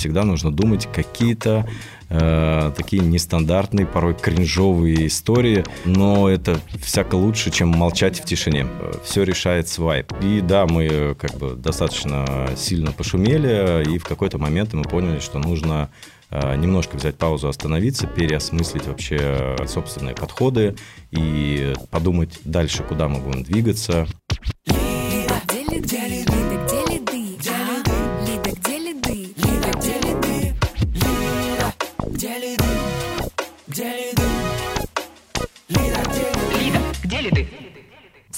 всегда нужно думать какие-то э, такие нестандартные, порой кринжовые истории, но это всяко лучше, чем молчать в тишине. Все решает свайп. И да, мы как бы достаточно сильно пошумели, и в какой-то момент мы поняли, что нужно э, немножко взять паузу, остановиться, переосмыслить вообще собственные подходы и подумать дальше, куда мы будем двигаться.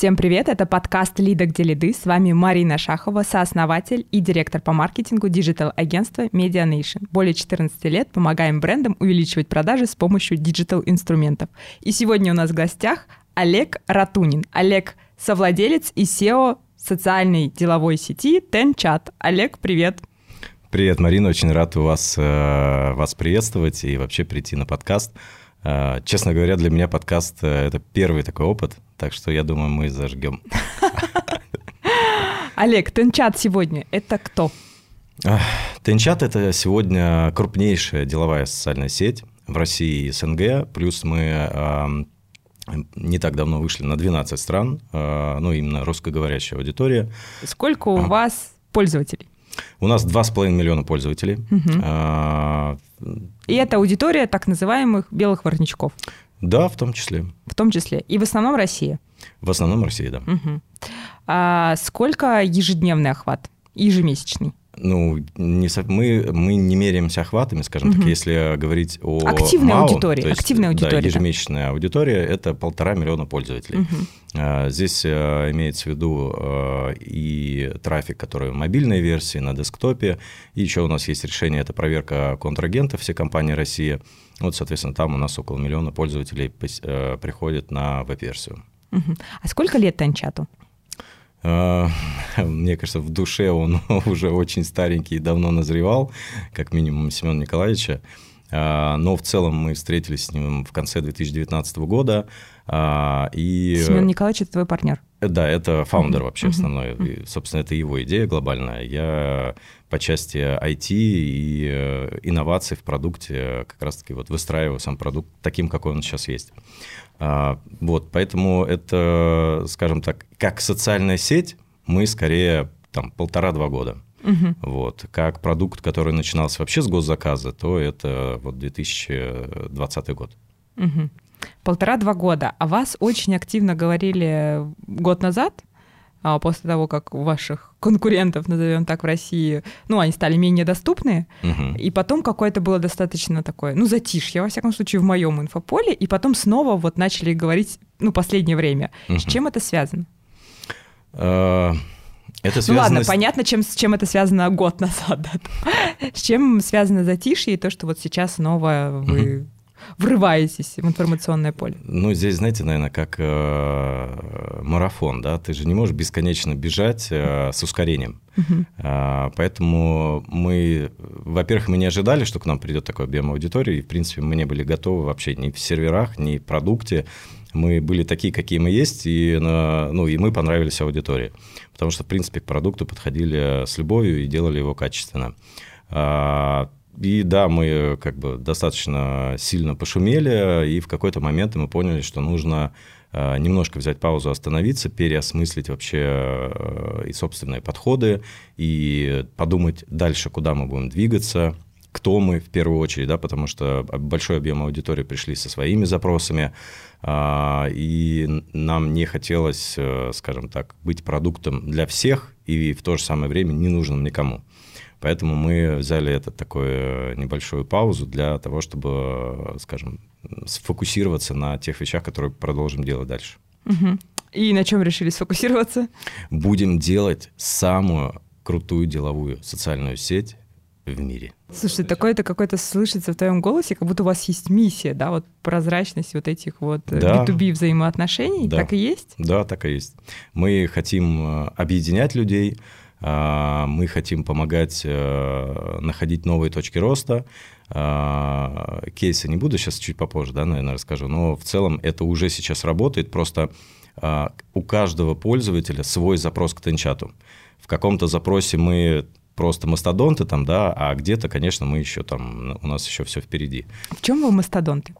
Всем привет, это подкаст «Лида, где лиды». С вами Марина Шахова, сооснователь и директор по маркетингу digital-агентства Media Nation. Более 14 лет помогаем брендам увеличивать продажи с помощью digital-инструментов. И сегодня у нас в гостях Олег Ратунин. Олег — совладелец и CEO социальной деловой сети TenChat. Олег, привет. Привет, Марина, очень рад вас, э, вас приветствовать и вообще прийти на подкаст. Э, честно говоря, для меня подкаст э, – это первый такой опыт, так что я думаю, мы зажгем. Олег, Тенчат сегодня – это кто? Тенчат – это сегодня крупнейшая деловая социальная сеть в России и СНГ, плюс мы не так давно вышли на 12 стран, ну, именно русскоговорящая аудитория. Сколько у вас пользователей? У нас 2,5 миллиона пользователей. Угу. И это аудитория так называемых белых воротничков. Да, в том числе. В том числе. И в основном Россия. В основном Россия, да. Угу. А сколько ежедневный охват? Ежемесячный? Ну, не, мы, мы не меряемся охватами, скажем угу. так, если говорить о Активная МАУ, аудитория. То есть, активная аудитория. Да, ежемесячная да. аудитория – это полтора миллиона пользователей. Угу. Здесь э, имеется в виду э, и трафик, который в мобильной версии, на десктопе, и еще у нас есть решение – это проверка контрагентов всей компании «Россия». Вот, соответственно, там у нас около миллиона пользователей э, приходят на веб-версию. А сколько лет Танчату? А, мне кажется, в душе он уже очень старенький и давно назревал, как минимум Семен Николаевича. А, но в целом мы встретились с ним в конце 2019 года. А, и... Семен Николаевич – это твой партнер? Да, это фаундер вообще основной. И, собственно, это его идея глобальная. Я по части IT и э, инноваций в продукте как раз-таки вот выстраиваю сам продукт таким, какой он сейчас есть. А, вот, поэтому это, скажем так, как социальная сеть, мы скорее там полтора-два года. Угу. Вот. Как продукт, который начинался вообще с госзаказа, то это вот 2020 год. Угу. Полтора-два года. А вас очень активно говорили год назад а после того, как ваших конкурентов, назовем так, в России, ну, они стали менее доступны, угу. и потом какое-то было достаточно такое, ну, затишье, во всяком случае, в моем инфополе, и потом снова вот начали говорить, ну, последнее время. Угу. С чем это связано? А, это связано ну ладно, с... понятно, чем, с чем это связано год назад. Да? С чем связано затишье и то, что вот сейчас снова вы угу врываетесь в информационное поле? Ну, здесь, знаете, наверное, как э, марафон, да, ты же не можешь бесконечно бежать э, с ускорением. Э, поэтому мы, во-первых, мы не ожидали, что к нам придет такой объем аудитории, и, в принципе, мы не были готовы вообще ни в серверах, ни в продукте. Мы были такие, какие мы есть, и, ну, и мы понравились аудитории. Потому что, в принципе, к продукту подходили с любовью и делали его качественно. И да, мы как бы достаточно сильно пошумели, и в какой-то момент мы поняли, что нужно э, немножко взять паузу, остановиться, переосмыслить вообще э, и собственные подходы, и подумать дальше, куда мы будем двигаться, кто мы в первую очередь, да, потому что большой объем аудитории пришли со своими запросами, а, и нам не хотелось, э, скажем так, быть продуктом для всех и в то же самое время не нужным никому. Поэтому мы взяли это такую небольшую паузу для того, чтобы, скажем, сфокусироваться на тех вещах, которые продолжим делать дальше. Угу. И на чем решили сфокусироваться? Будем делать самую крутую деловую социальную сеть в мире. Слушай, такое-то какое-то слышится в твоем голосе, как будто у вас есть миссия, да, вот прозрачность вот этих вот э, да. B2B взаимоотношений, да. так и есть? Да, так и есть. Мы хотим э, объединять людей, мы хотим помогать э, находить новые точки роста. А, кейсы не буду сейчас чуть попозже, да, наверное, расскажу, но в целом это уже сейчас работает. Просто а, у каждого пользователя свой запрос к Тенчату. В каком-то запросе мы просто мастодонты там, да, а где-то, конечно, мы еще там, у нас еще все впереди. В чем вы мастодонты?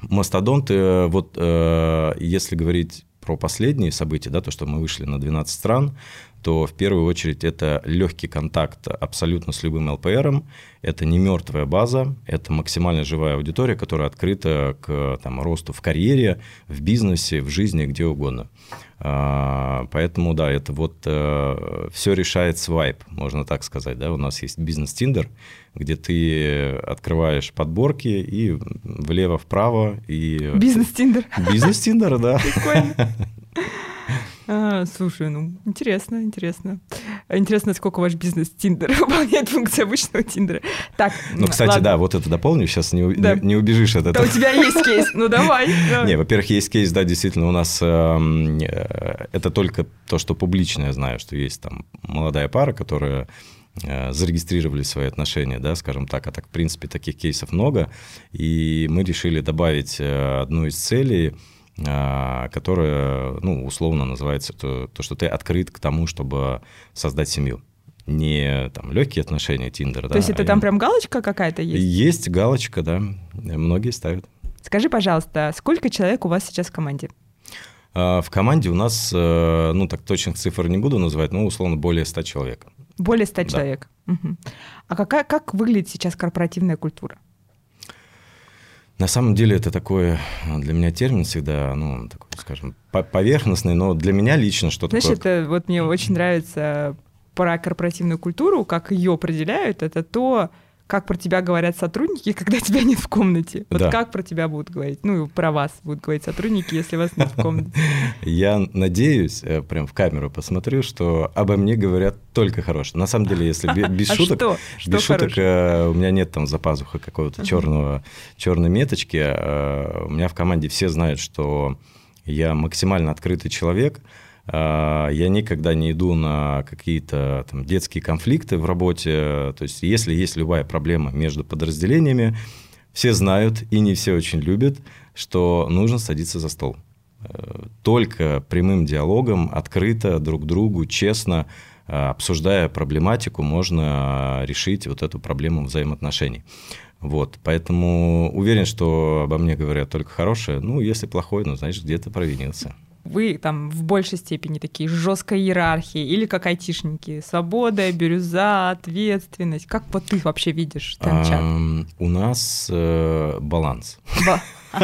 Мастодонты, вот э, если говорить про последние события, да, то, что мы вышли на 12 стран, то в первую очередь это легкий контакт абсолютно с любым ЛПРом, это не мертвая база, это максимально живая аудитория, которая открыта к там, росту в карьере, в бизнесе, в жизни, где угодно. А, поэтому, да, это вот э, все решает свайп, можно так сказать. Да? У нас есть бизнес-тиндер, где ты открываешь подборки и влево-вправо. И... Бизнес-тиндер. Бизнес-тиндер, да. Прикольно. А, слушай, ну, интересно, интересно. Интересно, сколько ваш бизнес Тиндер выполняет функции обычного Тиндера. Так, ну, кстати, ладно. да, вот это дополню, сейчас не, да. не, не убежишь от этого. Да, у тебя есть кейс, ну давай. Не, во-первых, есть кейс, да, действительно, у нас эм, э, это только то, что публично я знаю, что есть там молодая пара, которая э, зарегистрировали свои отношения, да, скажем так, а так, в принципе, таких кейсов много, и мы решили добавить э, одну из целей – а, которая, ну, условно называется то, то, что ты открыт к тому, чтобы создать семью. Не там легкие отношения Тиндер, да. То есть это а там прям галочка какая-то есть? Есть галочка, да. Многие ставят. Скажи, пожалуйста, сколько человек у вас сейчас в команде? А, в команде у нас, э, ну так точных цифр не буду называть, но условно более 100 человек. Более 100 да. человек. Угу. А какая, как выглядит сейчас корпоративная культура? На самом деле это такой э, для меня термин всегда, ну, такой, скажем, поверхностный, но для меня лично что Знаешь, такое... это вот мне очень нравится про корпоративную культуру, как ее определяют, это то, как про тебя говорят сотрудники, когда тебя нет в комнате. Вот да. как про тебя будут говорить? Ну, про вас будут говорить сотрудники, если вас нет в комнате. Я надеюсь, э, прям в камеру посмотрю, что обо мне говорят только хорошее. На самом деле, если без а шуток, без шуток э, у меня нет там за пазухой какого-то черного, черной меточки. Э, у меня в команде все знают, что я максимально открытый человек, я никогда не иду на какие-то там, детские конфликты в работе. То есть, если есть любая проблема между подразделениями, все знают и не все очень любят, что нужно садиться за стол. Э, только прямым диалогом, открыто друг другу, честно, э, обсуждая проблематику, можно решить вот эту проблему взаимоотношений. Вот, поэтому уверен, что обо мне говорят только хорошее. Ну, если плохое, ну, значит, где-то провинился вы там в большей степени такие жесткой иерархии или как айтишники? Свобода, бирюза, ответственность. Как вот ты вообще видишь Тенчат? У нас э, баланс.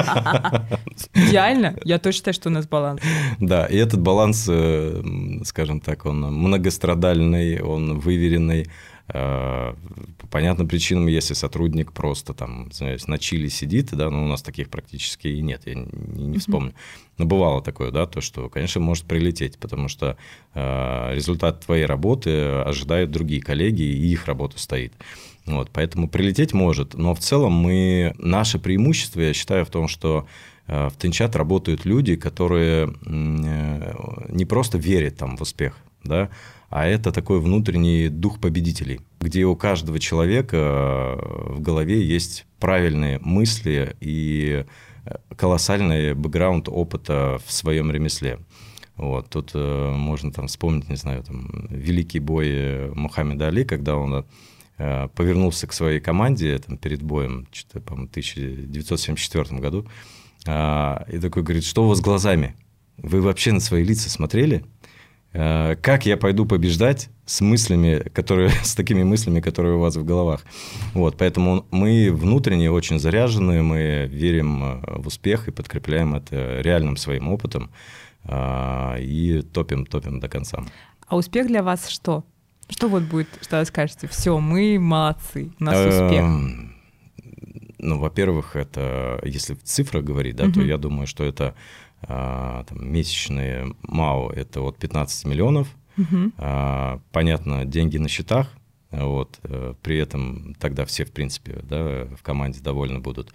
Идеально. Я тоже считаю, что у нас баланс. Да, и этот баланс, э, скажем так, он многострадальный, он выверенный. Э, по понятным причинам, если сотрудник просто там, знаешь, на чили сидит, да, но ну, у нас таких практически и нет, я не, не вспомню. Но бывало такое, да, то, что, конечно, может прилететь, потому что э, результат твоей работы ожидают другие коллеги, и их работа стоит. Вот, поэтому прилететь может, но в целом мы, наше преимущество, я считаю, в том, что э, в Тенчат работают люди, которые э, не просто верят там в успех, да, а это такой внутренний дух победителей, где у каждого человека э, в голове есть правильные мысли и э, колоссальный бэкграунд опыта в своем ремесле. Вот, тут э, можно там вспомнить, не знаю, там, великий бой Мухаммеда Али, когда он э, повернулся к своей команде там, перед боем, что-то, по-моему, в 1974 году, э, и такой говорит, что у вас с глазами? Вы вообще на свои лица смотрели? Э, как я пойду побеждать с мыслями, которые, с такими мыслями, которые у вас в головах. Вот, поэтому мы внутренне очень заряжены, мы верим э, в успех и подкрепляем это реальным своим опытом э, и топим, топим до конца. А успех для вас что? Что вот будет, что вы скажете? Все, мы молодцы, у нас успех. Эм, ну, во-первых, это, если в цифрах говорить, да, то я думаю, что это там, месячные МАУ это от 15 миллионов. Угу. Понятно, деньги на счетах, вот, э, при этом тогда все, в принципе, да, в команде довольны будут.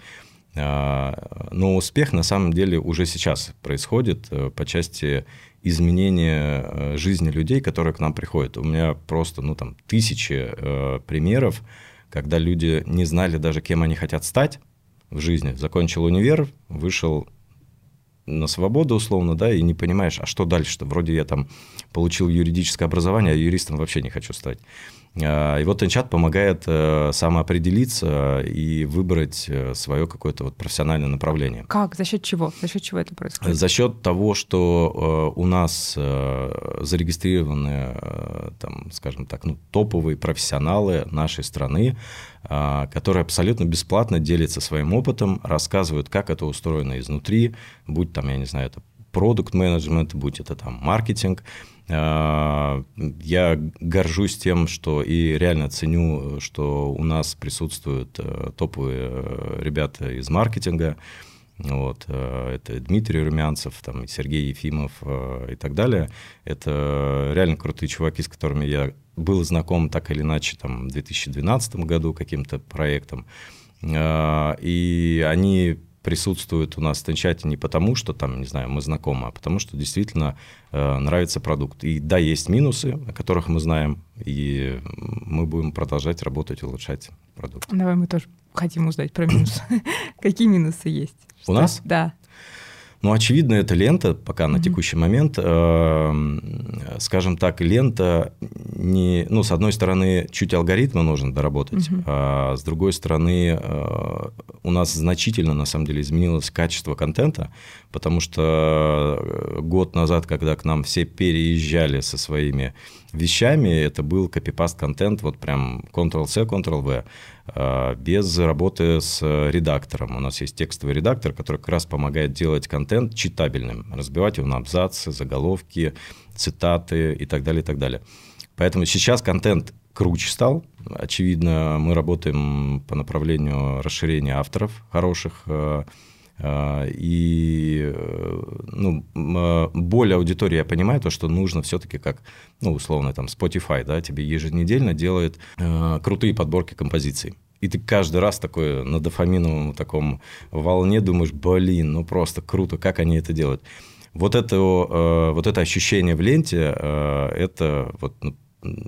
А, но успех на самом деле уже сейчас происходит э, по части изменения э, жизни людей, которые к нам приходят. У меня просто, ну, там, тысячи примеров, когда люди не знали даже, кем они хотят стать в жизни. Закончил универ, вышел на свободу условно, да, и не понимаешь, а что дальше-то? Вроде я там получил юридическое образование, а юристом вообще не хочу стать. А, и вот Энчат помогает э, самоопределиться и выбрать э, свое какое-то вот профессиональное направление. Как? За счет чего? За счет чего это происходит? За счет того, что э, у нас зарегистрированы, там, скажем так, ну, топовые профессионалы нашей страны, которые абсолютно бесплатно делятся своим опытом, рассказывают, как это устроено изнутри, будь там, я не знаю, это продукт менеджмент будь это там маркетинг, а, я горжусь тем, что и реально ценю, что у нас присутствуют э, топовые э, ребята из маркетинга. Вот, э, это Дмитрий Румянцев, там, Сергей Ефимов и так далее. Это реально крутые чуваки, с которыми я был знаком так или иначе там, в 2012 году каким-то проектом. И они присутствует у нас в Тенчате не потому, что там, не знаю, мы знакомы, а потому что действительно э, нравится продукт. И да, есть минусы, о которых мы знаем, и мы будем продолжать работать, улучшать продукт. Давай мы тоже хотим узнать про минусы. Какие минусы есть? У нас? Да. Ну, очевидно, это лента пока на текущий момент. Эм, скажем так, лента не... Ну, с одной стороны, чуть алгоритмы нужно доработать, а с другой стороны, э, у нас значительно, на самом деле, изменилось качество контента, потому что э, год назад, когда к нам все переезжали со своими вещами, это был копипаст контент, вот прям Ctrl-C, Ctrl-V, э, без работы с редактором. У нас есть текстовый редактор, который как раз помогает делать контент читабельным, разбивать его на абзацы, заголовки, цитаты и так далее, и так далее. Поэтому сейчас контент круче стал. Очевидно, мы работаем по направлению расширения авторов хороших, а, и э, ну, а, боль аудитории, я понимаю, то, что нужно все-таки как, ну, условно, там, Spotify, да, тебе еженедельно делает э, крутые подборки композиций. И ты каждый раз такой на дофаминовом таком волне думаешь, блин, ну просто круто, как они это делают. Вот это, э, вот это ощущение в ленте, э, это вот ну,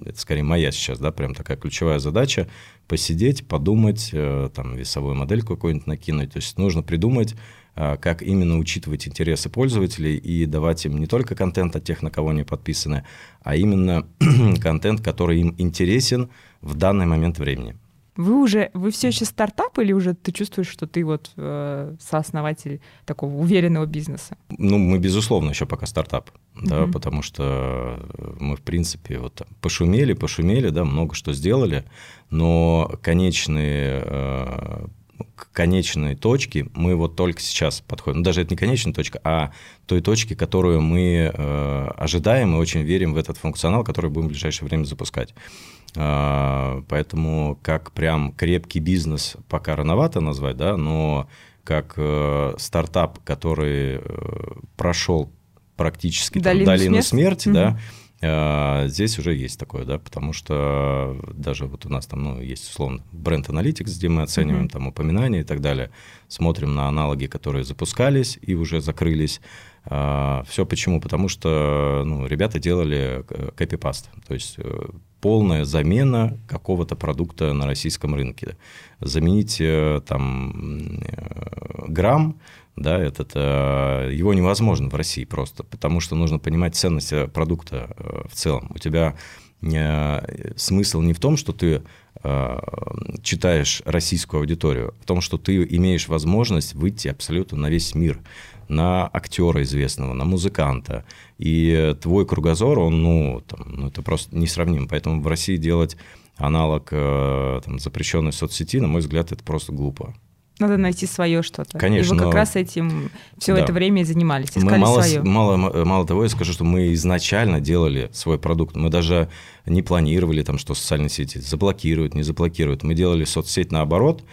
это скорее моя сейчас, да, прям такая ключевая задача, посидеть, подумать, э, там, весовую модель какую-нибудь накинуть. То есть нужно придумать, э, как именно учитывать интересы пользователей и давать им не только контент от тех, на кого они подписаны, а именно контент, который им интересен в данный момент времени. Вы уже, вы все еще стартап или уже ты чувствуешь, что ты вот э, сооснователь такого уверенного бизнеса? Ну, мы, безусловно, еще пока стартап, да, потому что мы, в принципе, вот пошумели, пошумели, да, много что сделали, но конечные э, к конечной точке мы вот только сейчас подходим. Ну, даже это не конечная точка, а той точке, которую мы э, ожидаем и очень верим в этот функционал, который будем в ближайшее время запускать. А, поэтому как прям крепкий бизнес пока рановато назвать, да, но как э, стартап, который э, прошел практически долину, там, долину смерти, смерти mm-hmm. да, э, здесь уже есть такое, да, потому что даже вот у нас там, ну, есть условно бренд Analytics, где мы оцениваем mm-hmm. там упоминания и так далее, смотрим на аналоги, которые запускались и уже закрылись, а, Все почему? Потому что ну, ребята делали копипаст, то есть э, полная замена какого-то продукта на российском рынке. Заменить э, там э, грамм, да, этот, его невозможно в России просто, потому что нужно понимать ценность продукта в целом. У тебя смысл не в том, что ты читаешь российскую аудиторию, а в том, что ты имеешь возможность выйти абсолютно на весь мир на актера известного, на музыканта. И твой кругозор, он, ну, там, ну это просто несравним. Поэтому в России делать аналог э, там, запрещенной соцсети, на мой взгляд, это просто глупо. Надо найти свое что-то. Конечно. И вы как раз этим все да. это время и занимались, искали мы мало, свое. Мало, мало того, я скажу, что мы изначально делали свой продукт. Мы даже не планировали, там, что социальные сети заблокируют, не заблокируют. Мы делали соцсеть наоборот,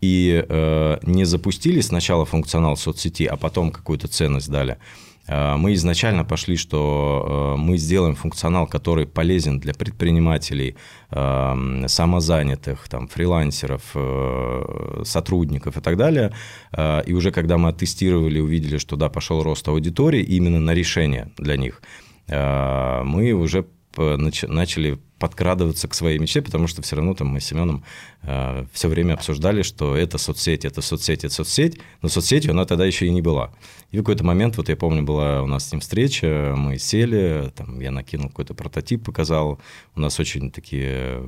и э, не запустили сначала функционал соцсети, а потом какую-то ценность дали, мы изначально пошли, что э, мы сделаем функционал, который полезен для предпринимателей, э, самозанятых, там, фрилансеров, э, сотрудников и так далее. Э, и уже когда мы оттестировали, увидели, что да, пошел рост аудитории именно на решение для них, э, мы уже начали подкрадываться к своей мечте, потому что все равно там мы с Семеном э, все время обсуждали, что это соцсеть, это соцсеть, это соцсеть, но соцсетью она тогда еще и не была. И в какой-то момент, вот я помню, была у нас с ним встреча, мы сели, там я накинул какой-то прототип, показал, у нас очень такие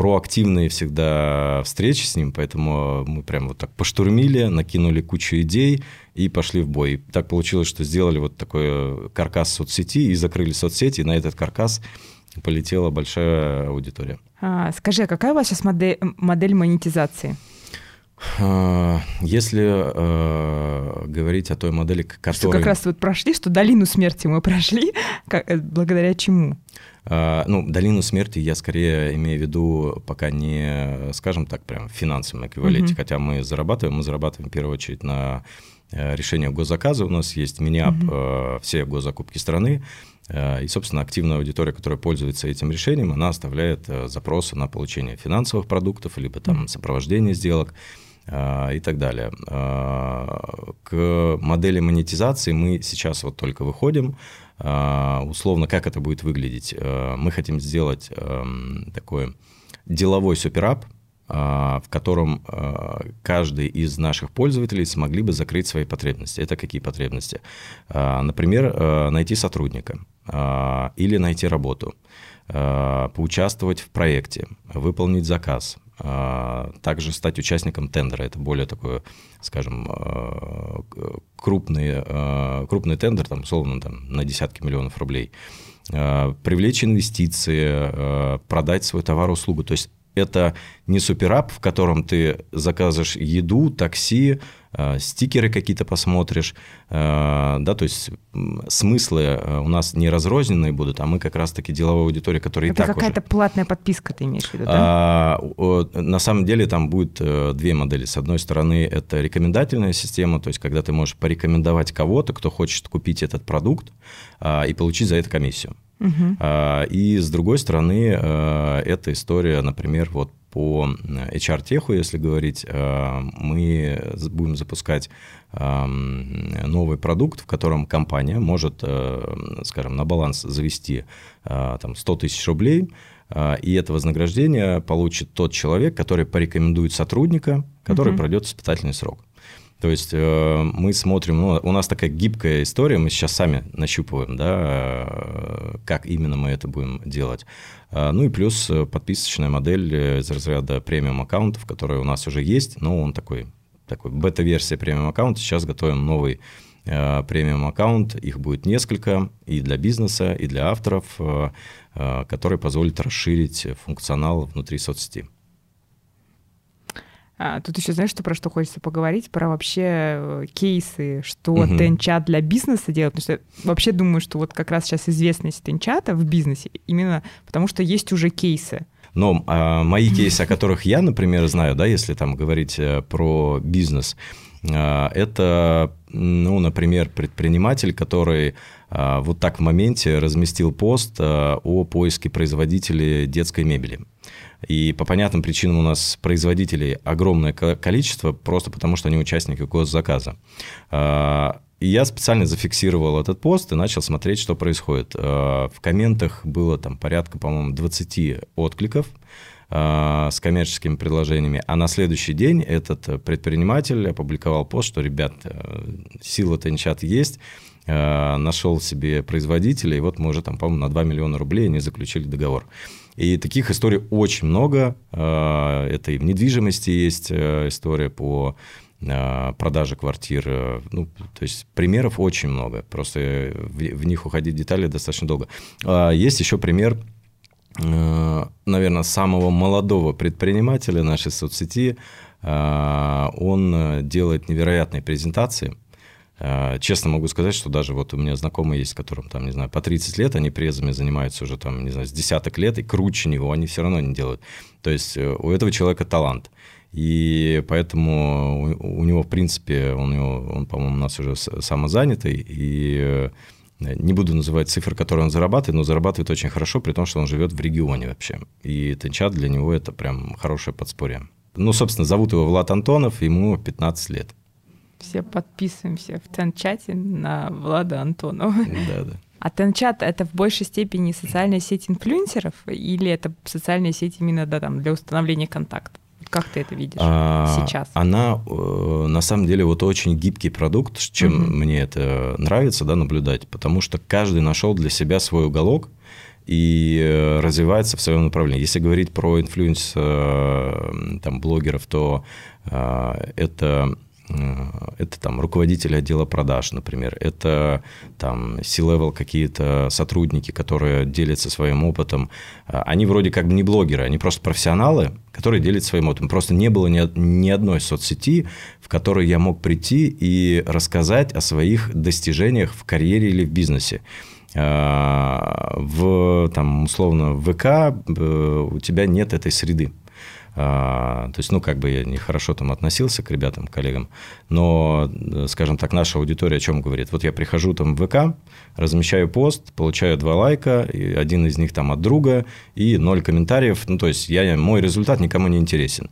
проактивные всегда встречи с ним, поэтому мы прям вот так поштурмили, накинули кучу идей и пошли в бой. И так получилось, что сделали вот такой каркас соцсети и закрыли соцсети, и на этот каркас полетела большая аудитория. А, скажи, а какая у вас сейчас модель, модель монетизации? А, если э, говорить о той модели, которая... Что как раз вот прошли, что долину смерти мы прошли, как, э, благодаря чему? А, ну, долину смерти я скорее имею в виду пока не, скажем так, прям в финансовом эквиваленте, mm-hmm. хотя мы зарабатываем, мы зарабатываем в первую очередь на э, решение госзаказа. У нас есть мини-ап mm-hmm. все госзакупки страны, и, собственно, активная аудитория, которая пользуется этим решением, она оставляет запросы на получение финансовых продуктов, либо там сопровождение сделок. И так далее. К модели монетизации мы сейчас вот только выходим. А, условно, как это будет выглядеть? Мы хотим сделать такой деловой суперап, в котором каждый из наших пользователей смогли бы закрыть свои потребности. Это какие потребности? Например, найти сотрудника или найти работу, поучаствовать в проекте, выполнить заказ, а, также стать участником тендера. Это более такой, скажем, а, крупный, а, крупный тендер, там, условно, там, на десятки миллионов рублей. Привлечь инвестиции, продать свой товар-услугу. То есть это не суперап, в котором ты заказываешь еду, такси, стикеры какие-то посмотришь, э, да, то есть смыслы э, у нас не разрозненные будут, а мы как раз-таки деловая аудитория, которая это и так какая-то платная подписка, ты имеешь в виду, да? А, на самом деле там будет две модели. С одной стороны, это рекомендательная система, то есть когда ты можешь порекомендовать кого-то, кто хочет купить этот продукт а, и получить за это комиссию. Uh-huh. И с другой стороны, эта история, например, вот по HR-теху, если говорить, а, мы будем запускать новый продукт, в котором компания может, скажем, на баланс завести там, 100 тысяч рублей, и это вознаграждение получит тот человек, который порекомендует сотрудника, который uh-huh. пройдет испытательный срок. То есть э, мы смотрим, ну, у нас такая гибкая история, мы сейчас сами нащупываем, да, э, как именно мы это будем делать. Э, ну и плюс подписочная модель из разряда премиум аккаунтов, которая у нас уже есть, но он такой, такой бета-версия премиум аккаунта. Сейчас готовим новый премиум аккаунт, их будет несколько и для бизнеса, и для авторов, который позволит расширить функционал внутри соцсети. А, тут еще знаешь, что про что хочется поговорить? Про вообще э, кейсы, что угу. Тенчат для бизнеса делает. Потому что вообще думаю, что вот как раз сейчас известность Тенчата в бизнесе именно потому, что есть уже кейсы. Но а, мои кейсы, о которых я, например, знаю, да, если там говорить э, про бизнес, а, это, ну, например, предприниматель, который а, вот так в моменте разместил пост а, о поиске производителей детской мебели. И по понятным причинам у нас производителей огромное количество, просто потому что они участники госзаказа. А, и я специально зафиксировал этот пост и начал смотреть, что происходит. А, в комментах было там порядка, по-моему, 20 откликов а, с коммерческими предложениями. А на следующий день этот предприниматель опубликовал пост, что, ребят, э, сила Тенчат есть, нашел себе производителя, и вот мы уже там, по-моему, на 2 миллиона рублей они заключили договор. И таких историй очень много. А, это и в недвижимости есть э, история по а, продаже квартир. Ну, то есть примеров очень много. Просто в, них уходить в детали достаточно долго. А, есть еще пример, э, наверное, самого молодого предпринимателя нашей соцсети. Он делает невероятные презентации – Э, честно могу сказать, что даже вот у меня знакомые есть, которым там, не знаю, по 30 лет, они презами занимаются уже там, не знаю, с десяток лет, и круче него они все равно не делают. То есть э, у этого человека талант. И поэтому у, него, в принципе, он, он по-моему, у нас уже самозанятый, и э, не буду называть цифры, которые он зарабатывает, но зарабатывает очень хорошо, при том, что он живет в регионе вообще. И Тенчат для него это прям хорошее подспорье. Ну, собственно, зовут его Влад Антонов, ему 15 лет все подписываемся в чат-чате на Влада Антонова. Да, да. А Тенчат — это в большей степени социальная сеть инфлюенсеров или это социальная сеть именно да, там, для установления контакта? Как ты это видишь а, сейчас? Она э, на самом деле вот очень гибкий продукт, чем угу. мне это нравится да, наблюдать, потому что каждый нашел для себя свой уголок, и э, развивается в своем направлении. Если говорить про influence э, там, блогеров, то Э, это там руководители отдела продаж, например, это там C-level какие-то сотрудники, которые делятся своим опытом. Э, они вроде как бы не блогеры, они просто профессионалы, которые делятся своим опытом. Просто не было ни, ни одной соцсети, в которой я мог прийти и рассказать о своих достижениях в карьере или в бизнесе э, в, там, условно, в ВК у тебя нет этой среды. А, то есть, ну, как бы я нехорошо там относился к ребятам, коллегам, но, скажем так, наша аудитория о чем говорит? Вот я прихожу там в ВК, размещаю пост, получаю два лайка, и один из них там от друга, и ноль комментариев. Ну, то есть, я, мой результат никому не интересен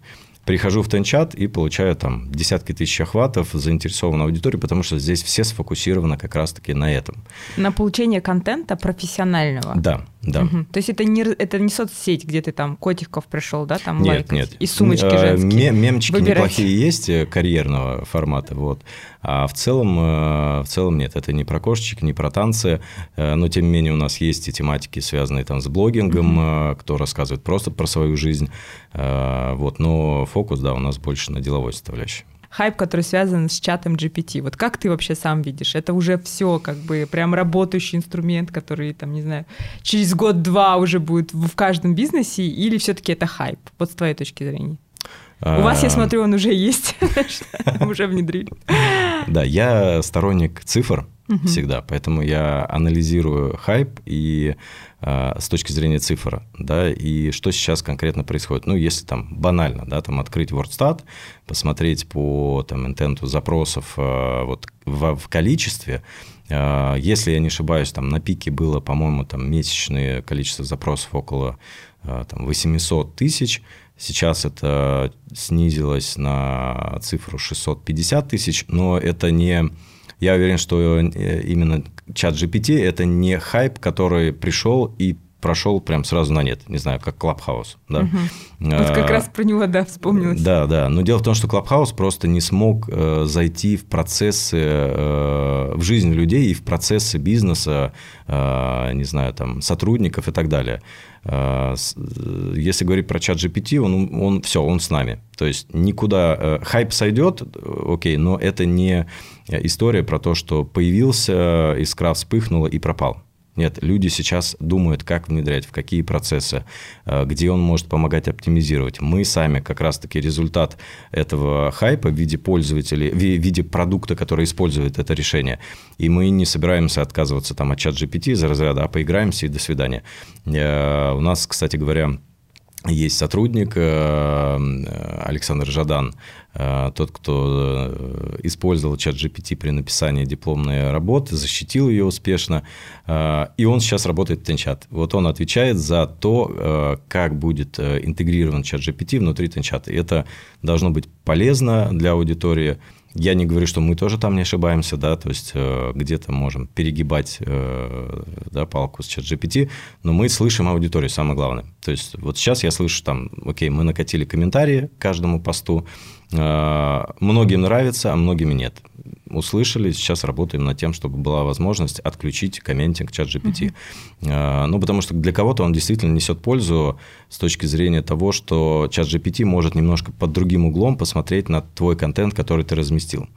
прихожу в Тенчат и получаю там десятки тысяч охватов заинтересованной аудитории, потому что здесь все сфокусированы как раз-таки на этом. На получение контента профессионального? Да, да. Угу. То есть это не, это не соцсеть, где ты там котиков пришел, да, там нет, лайкать, нет. и сумочки а, женские Мемчики выбирать. неплохие есть э, карьерного формата, вот. А в целом, э, в целом нет, это не про кошечек, не про танцы, э, но тем не менее у нас есть и тематики, связанные там с блогингом, mm-hmm. кто рассказывает просто про свою жизнь, вот, но фокус, да, у нас больше на деловой составляющей хайп, который связан с чатом GPT. Вот как ты вообще сам видишь? Это уже все как бы прям работающий инструмент, который, там, не знаю, через год-два уже будет в каждом бизнесе, или все-таки это хайп? Вот с твоей точки зрения. У вас, я смотрю, он уже есть, уже внедрили. Да, я сторонник цифр всегда, поэтому я анализирую хайп и а, с точки зрения цифр, да, и что сейчас конкретно происходит. Ну, если там банально, да, там открыть WordStat, посмотреть по там интенту запросов а, вот в, в количестве, а, если я не ошибаюсь, там на пике было, по-моему, там месячное количество запросов около там, 800 тысяч, Сейчас это снизилось на цифру 650 тысяч, но это не... Я уверен, что э, именно чат GPT – это не хайп, который пришел и прошел прям сразу на нет, не знаю, как Clubhouse, да. Угу. Вот как раз про него, да, вспомнилось. Да, да, но дело в том, что Clubhouse просто не смог э, зайти в процессы, в жизнь людей и в процессы бизнеса, не знаю, там, сотрудников и так далее. Э, если говорить про чат GPT, он, он все, он с нами. То есть никуда э, хайп сойдет, э, окей, но это не история про то, что появился, искра вспыхнула и пропал. Нет, люди сейчас думают, как внедрять, в какие процессы, э, где он может помогать оптимизировать. Мы сами как раз-таки результат этого хайпа в виде пользователей, в виде продукта, который использует это решение. И мы не собираемся отказываться там от чат GPT за разряда, а поиграемся и до свидания. Э, у нас, кстати говоря, есть сотрудник э, Александр Жадан, тот, кто э, использовал чат GPT при написании дипломной работы, защитил ее успешно, и он сейчас работает в Тенчат. Вот он отвечает за то, как будет интегрирован чат GPT внутри Тенчата. И это должно быть полезно для аудитории, я не говорю, что мы тоже там не ошибаемся, да, то есть э, где-то можем перегибать э, да, палку с чат GPT, но мы слышим аудиторию, самое главное. То есть вот сейчас я слышу там, окей, мы накатили комментарии к каждому посту, э, многим нравится, а многим нет услышали, сейчас работаем над тем, чтобы была возможность отключить комментинг чат GPT. Uh-huh. Ну, потому что для кого-то он действительно несет пользу с точки зрения того, что чат GPT может немножко под другим углом посмотреть на твой контент, который ты разместил.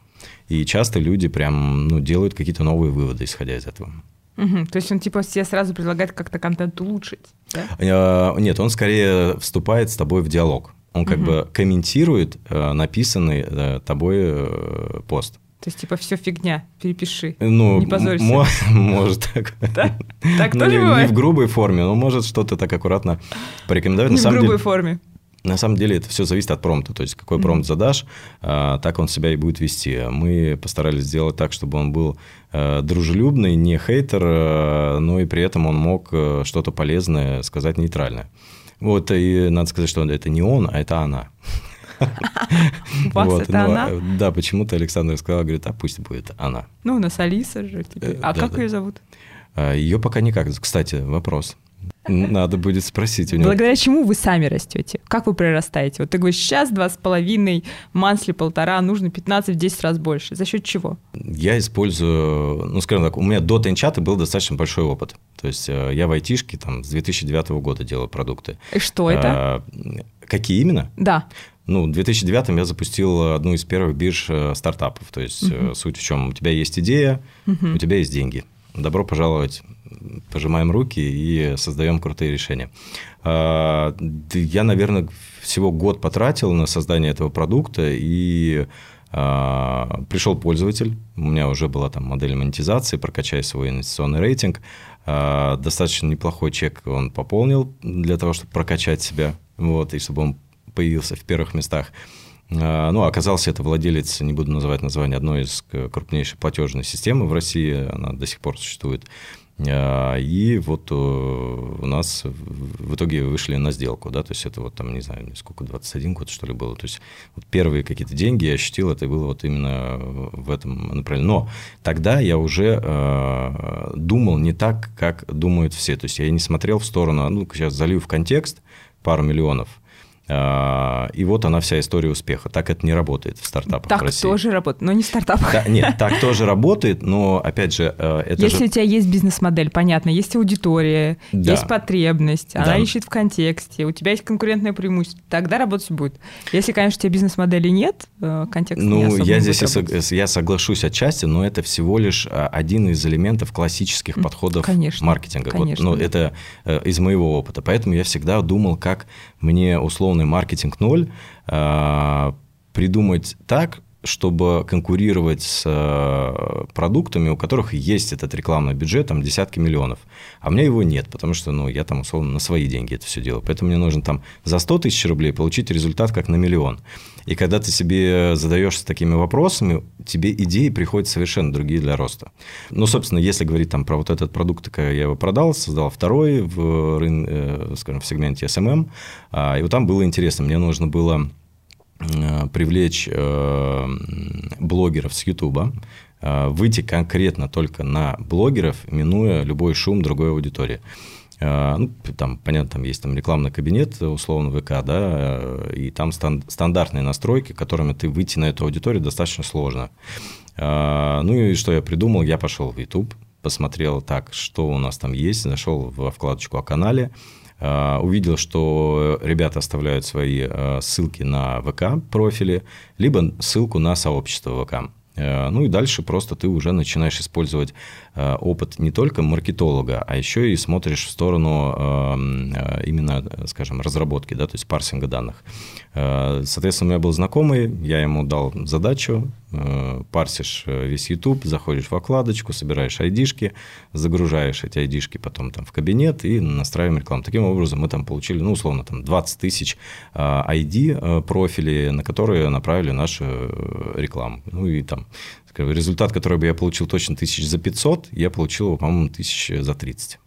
И часто люди прям ну, делают какие-то новые выводы, исходя из этого. Угу. То есть он типа тебе сразу предлагает как-то контент улучшить, да? А, нет, он скорее вступает с тобой в диалог. Он как угу. бы комментирует э, написанный э, тобой э, пост. То есть, типа, все фигня, перепиши, ну, не позорься. Может так. Так тоже бывает? Не в грубой форме, но может что-то так аккуратно порекомендовать. Не в грубой форме. На самом деле это все зависит от промпта, то есть какой mm-hmm. промпт задашь, а, так он себя и будет вести. Мы постарались сделать так, чтобы он был а, дружелюбный, не хейтер, а, но и при этом он мог что-то полезное сказать нейтральное. Вот, и надо сказать, что это не он, а это она. Вас это она? Э, да, почему-то Александр сказал, говорит, а пусть будет она. Ну, у нас Алиса же теперь. А как ее зовут? Ее пока никак. Кстати, вопрос. Надо будет спросить у него. Благодаря чему вы сами растете? Как вы прирастаете? Вот ты говоришь, сейчас два с половиной, мансли полтора, нужно 15-10 раз больше. За счет чего? Я использую, ну, скажем так, у меня до Тенчата был достаточно большой опыт. То есть э, я в айтишке там с 2009 года делал продукты. И что это? А, какие именно? Да. Ну, в 2009 я запустил одну из первых бирж э, стартапов. То есть угу. суть в чем? У тебя есть идея, угу. у тебя есть деньги. Добро пожаловать пожимаем руки и создаем крутые решения. А, я, наверное, всего год потратил на создание этого продукта, и а, пришел пользователь, у меня уже была там модель монетизации, прокачай свой инвестиционный рейтинг, а, достаточно неплохой чек он пополнил для того, чтобы прокачать себя, вот, и чтобы он появился в первых местах. Ну, оказался это владелец, не буду называть название, одной из крупнейших платежной системы в России, она до сих пор существует. А, и вот э, у нас в итоге вышли на сделку, да, то есть это вот там, не знаю, сколько, 21 год, что ли, было. То есть вот первые какие-то деньги я ощутил, это было вот именно в этом направлении. Но тогда я уже э, думал не так, как думают все. То есть я не смотрел в сторону, ну, сейчас залью в контекст пару миллионов, а, и вот она вся история успеха. Так это не работает в стартапах так в России. Так тоже работает, но не в стартапах. Да, нет, так тоже работает, но опять же... Э, это Если же... у тебя есть бизнес-модель, понятно, есть аудитория, да. есть потребность, она да. ищет в контексте, у тебя есть конкурентное преимущество, тогда работать будет. Если, конечно, у тебя бизнес-модели нет, э, контекст ну, не особо я здесь сог... я соглашусь отчасти, но это всего лишь э, один из элементов классических подходов конечно, маркетинга. Конечно. Вот, ну, это из моего опыта. Поэтому я всегда думал, как мне условный маркетинг ноль э, придумать так, чтобы конкурировать с э, продуктами, у которых есть этот рекламный бюджет, там десятки миллионов. А у меня его нет, потому что ну, я там условно на свои деньги это все делаю. Поэтому мне нужно там за 100 тысяч рублей получить результат как на миллион. И когда ты себе задаешься такими вопросами, тебе идеи приходят совершенно другие для роста. Ну, собственно, если говорить там про вот этот продукт, я его продал, создал второй в, э, скажем, в сегменте SMM, а, и вот там было интересно. Мне нужно было Э, привлечь э, блогеров с Ютуба, э, выйти конкретно только на блогеров, минуя любой шум другой аудитории. Ну, там, понятно, там есть там рекламный кабинет, условно, ВК, да, и там стан- стандартные настройки, которыми ты выйти на эту аудиторию достаточно сложно. Ну и что я придумал? Я пошел в YouTube, посмотрел так, что у нас там есть, зашел во вкладочку о канале, Э, увидел, что ребята оставляют свои э, ссылки на ВК-профили, либо ссылку на сообщество ВК. Э, ну и дальше просто ты уже начинаешь использовать опыт не только маркетолога, а еще и смотришь в сторону именно, скажем, разработки, да, то есть парсинга данных. Соответственно, у меня был знакомый, я ему дал задачу Э, парсишь э, весь YouTube, заходишь в окладочку, собираешь айдишки, загружаешь эти айдишки потом там в кабинет и настраиваем рекламу. Таким образом мы там получили, ну, условно, там 20 тысяч ID э, профили, на которые направили нашу рекламу. Ну, и там результат, который бы я получил точно тысяч за 500, я получил его, по-моему, тысяч за 30.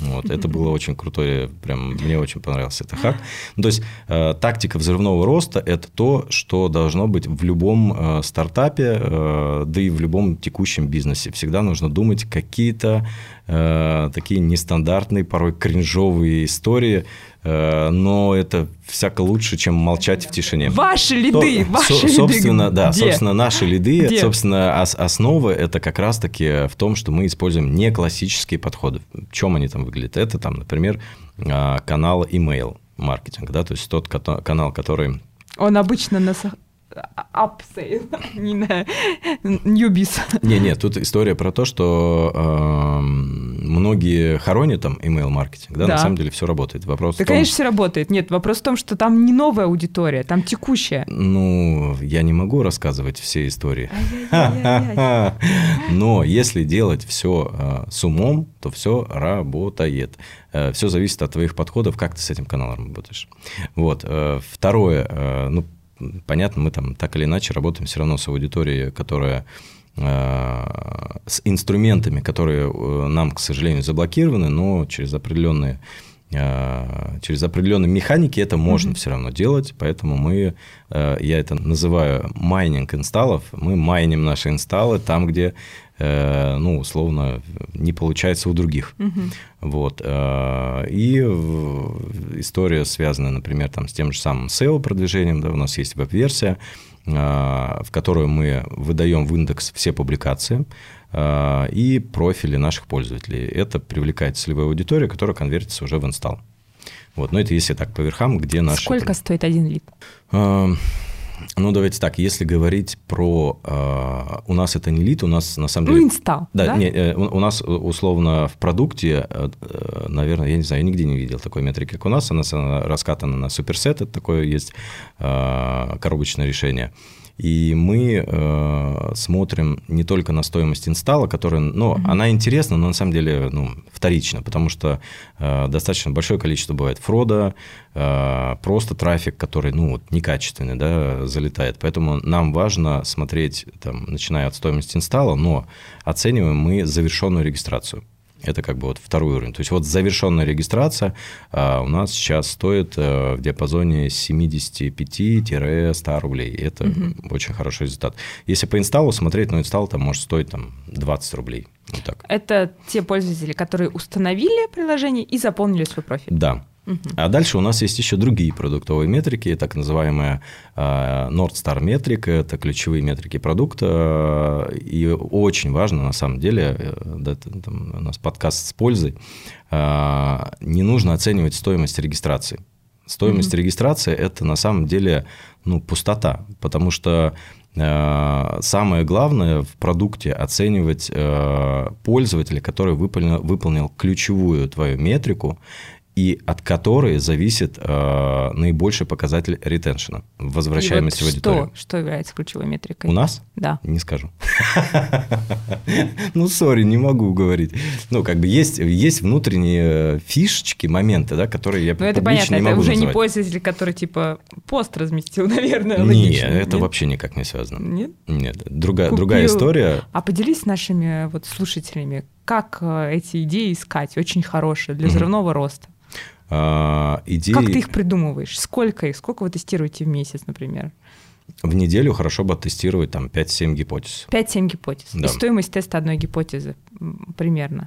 Вот, это было очень крутое, прям мне очень понравился этот хак. Ну, то есть э, тактика взрывного роста – это то, что должно быть в любом э, стартапе, э, да и в любом текущем бизнесе. Всегда нужно думать какие-то э, такие нестандартные, порой кринжовые истории, но это всяко лучше, чем молчать в тишине. Ваши лиды, То, ваши со, лиды. Собственно, да, Где? собственно, наши лиды, Где? собственно, ос, основа это как раз-таки в том, что мы используем не классические подходы. В чем они там выглядят? Это там, например, а, канал email маркетинг, да, то есть тот канал, который он обычно на, upsell, не на new biz. Не, нет, тут история про то, что э, многие хоронят там email маркетинг, да, да, на самом деле все работает. Вопрос да, том... конечно, все работает. Нет, вопрос в том, что там не новая аудитория, там текущая. Ну, я не могу рассказывать все истории. Но если делать все э, с умом, то все работает. Э, все зависит от твоих подходов, как ты с этим каналом работаешь. Вот. Э, второе, э, ну, понятно, мы там так или иначе работаем все равно с аудиторией, которая э, с инструментами, которые э, нам, к сожалению, заблокированы, но через определенные э, через определенные механики это можно mm-hmm. все равно делать, поэтому мы, я это называю майнинг инсталлов, мы майним наши инсталлы там, где ну, условно, не получается у других. Угу. Вот. И история связана, например, там, с тем же самым SEO-продвижением, да, у нас есть веб-версия, в которую мы выдаем в индекс все публикации, и профили наших пользователей. Это привлекает целевую аудиторию, которая конвертится уже в инсталл. Вот, но это если так по верхам, где наши... Сколько стоит один лид? Ну, давайте так, если говорить про... Э, у нас это не лид, у нас на самом ну, деле... Ну, инсталл, да? да? Не, э, у, у нас условно в продукте, э, э, наверное, я не знаю, я нигде не видел такой метрики, как у нас. Она, она раскатана на суперсет, это такое есть э, коробочное решение. И мы э, смотрим не только на стоимость инсталла, которая, ну, mm-hmm. она интересна, но на самом деле, ну, вторична, потому что э, достаточно большое количество бывает фрода, э, просто трафик, который, ну, вот, некачественный, да, залетает. Поэтому нам важно смотреть, там, начиная от стоимости инсталла, но оцениваем мы завершенную регистрацию. Это как бы вот второй уровень. То есть вот завершенная регистрация а, у нас сейчас стоит а, в диапазоне 75-100 рублей. Это угу. очень хороший результат. Если по инсталлу смотреть, ну инсталл там может стоить там 20 рублей. Вот так. Это те пользователи, которые установили приложение и заполнили свой профиль? Да. А дальше у нас есть еще другие продуктовые метрики, так называемая а, North Star метрика, это ключевые метрики продукта. И очень важно, на самом деле, э, да, там у нас подкаст с пользой, а, не нужно оценивать стоимость регистрации. Стоимость mm-hmm. регистрации – это на самом деле ну, пустота, потому что э, самое главное в продукте оценивать э, пользователя, который выполнил, выполнил ключевую твою метрику, и от которой зависит э, наибольший показатель ретеншена, возвращаемости вот в аудиторию. Что, что является ключевой метрикой? У нас? Да. Не скажу. Ну, сори, не могу говорить. Ну, как бы есть, есть внутренние фишечки, моменты, да, которые я Ну, это понятно, это уже не пользователь, который типа пост разместил, наверное, Нет, это вообще никак не связано. Нет? Нет, другая, другая история. А поделись с нашими вот слушателями, как э, эти идеи искать, очень хорошие для взрывного роста. А, идеи... Как ты их придумываешь? Сколько их? Сколько вы тестируете в месяц, например? В неделю хорошо бы оттестировать там 5-7 гипотез. 5-7 гипотез. Да. И стоимость теста одной гипотезы примерно?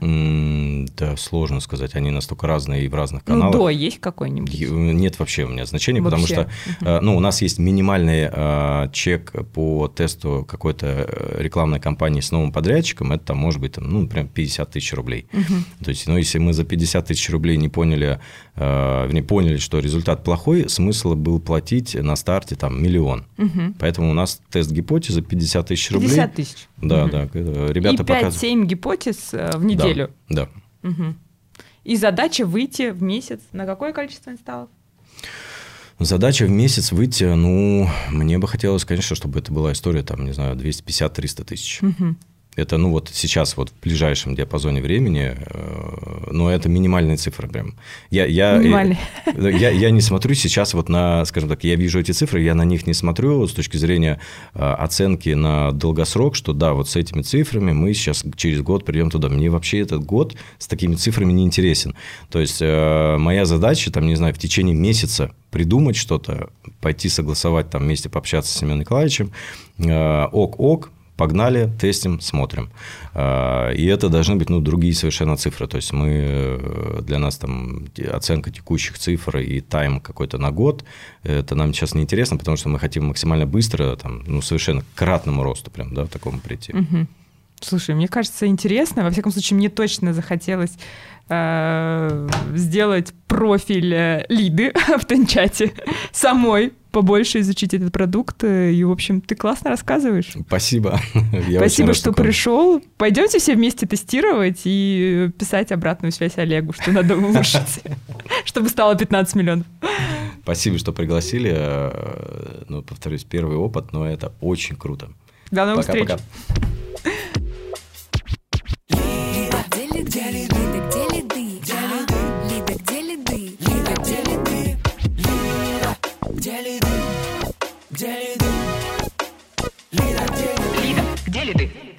да, сложно сказать. Они настолько разные и в разных ну, каналах. Ну, до есть какой-нибудь? Нет вообще у меня значения, вообще. потому что uh ну, у нас есть минимальный э, чек по тесту какой-то э, рекламной кампании с новым подрядчиком. Это там может быть, там, ну, прям 50 тысяч рублей. То есть, ну, если мы за 50 тысяч рублей не поняли, э, не поняли, что результат плохой, смысл был платить на старте там миллион. Uh Поэтому у нас тест гипотезы 50 тысяч рублей. 50 тысяч. Да, uh да. Ребята и 5-7 гипотез гипотез э, в неделю. Да. да. Угу. И задача выйти в месяц на какое количество инсталлов? Задача в месяц выйти, ну, мне бы хотелось, конечно, чтобы это была история, там, не знаю, 250-300 тысяч. Угу. Это, ну, вот сейчас, вот в ближайшем диапазоне времени, э, ну, это минимальные цифры прям. Я, я, Минимальные. Я, я, я не смотрю сейчас вот на, скажем так, я вижу эти цифры, я на них не смотрю с точки зрения э, оценки на долгосрок, что да, вот с этими цифрами мы сейчас через год придем туда. Мне вообще этот год с такими цифрами не интересен. То есть, э, моя задача, там, не знаю, в течение месяца придумать что-то, пойти согласовать, там, вместе пообщаться с Семеном Николаевичем, ок-ок, Погнали, тестим, смотрим. А, и это должны быть ну, другие совершенно цифры. То есть мы э, для нас там оценка текущих цифр и тайм какой-то на год, это нам сейчас не интересно, потому что мы хотим максимально быстро, там, ну, совершенно кратному росту прям, да, такому прийти. Угу. Слушай, мне кажется, интересно. Во всяком случае, мне точно захотелось э, сделать профиль э, Лиды в Тенчате самой, побольше изучить этот продукт. И, в общем, ты классно рассказываешь. Спасибо. Я Спасибо, что пришел. Пойдемте все вместе тестировать и писать обратную связь Олегу, что надо улучшить, чтобы стало 15 миллионов. Спасибо, что пригласили. Э, ну, повторюсь, первый опыт, но это очень круто. До новых встреч. Пока. Где ли ты? Лида, где ли ты?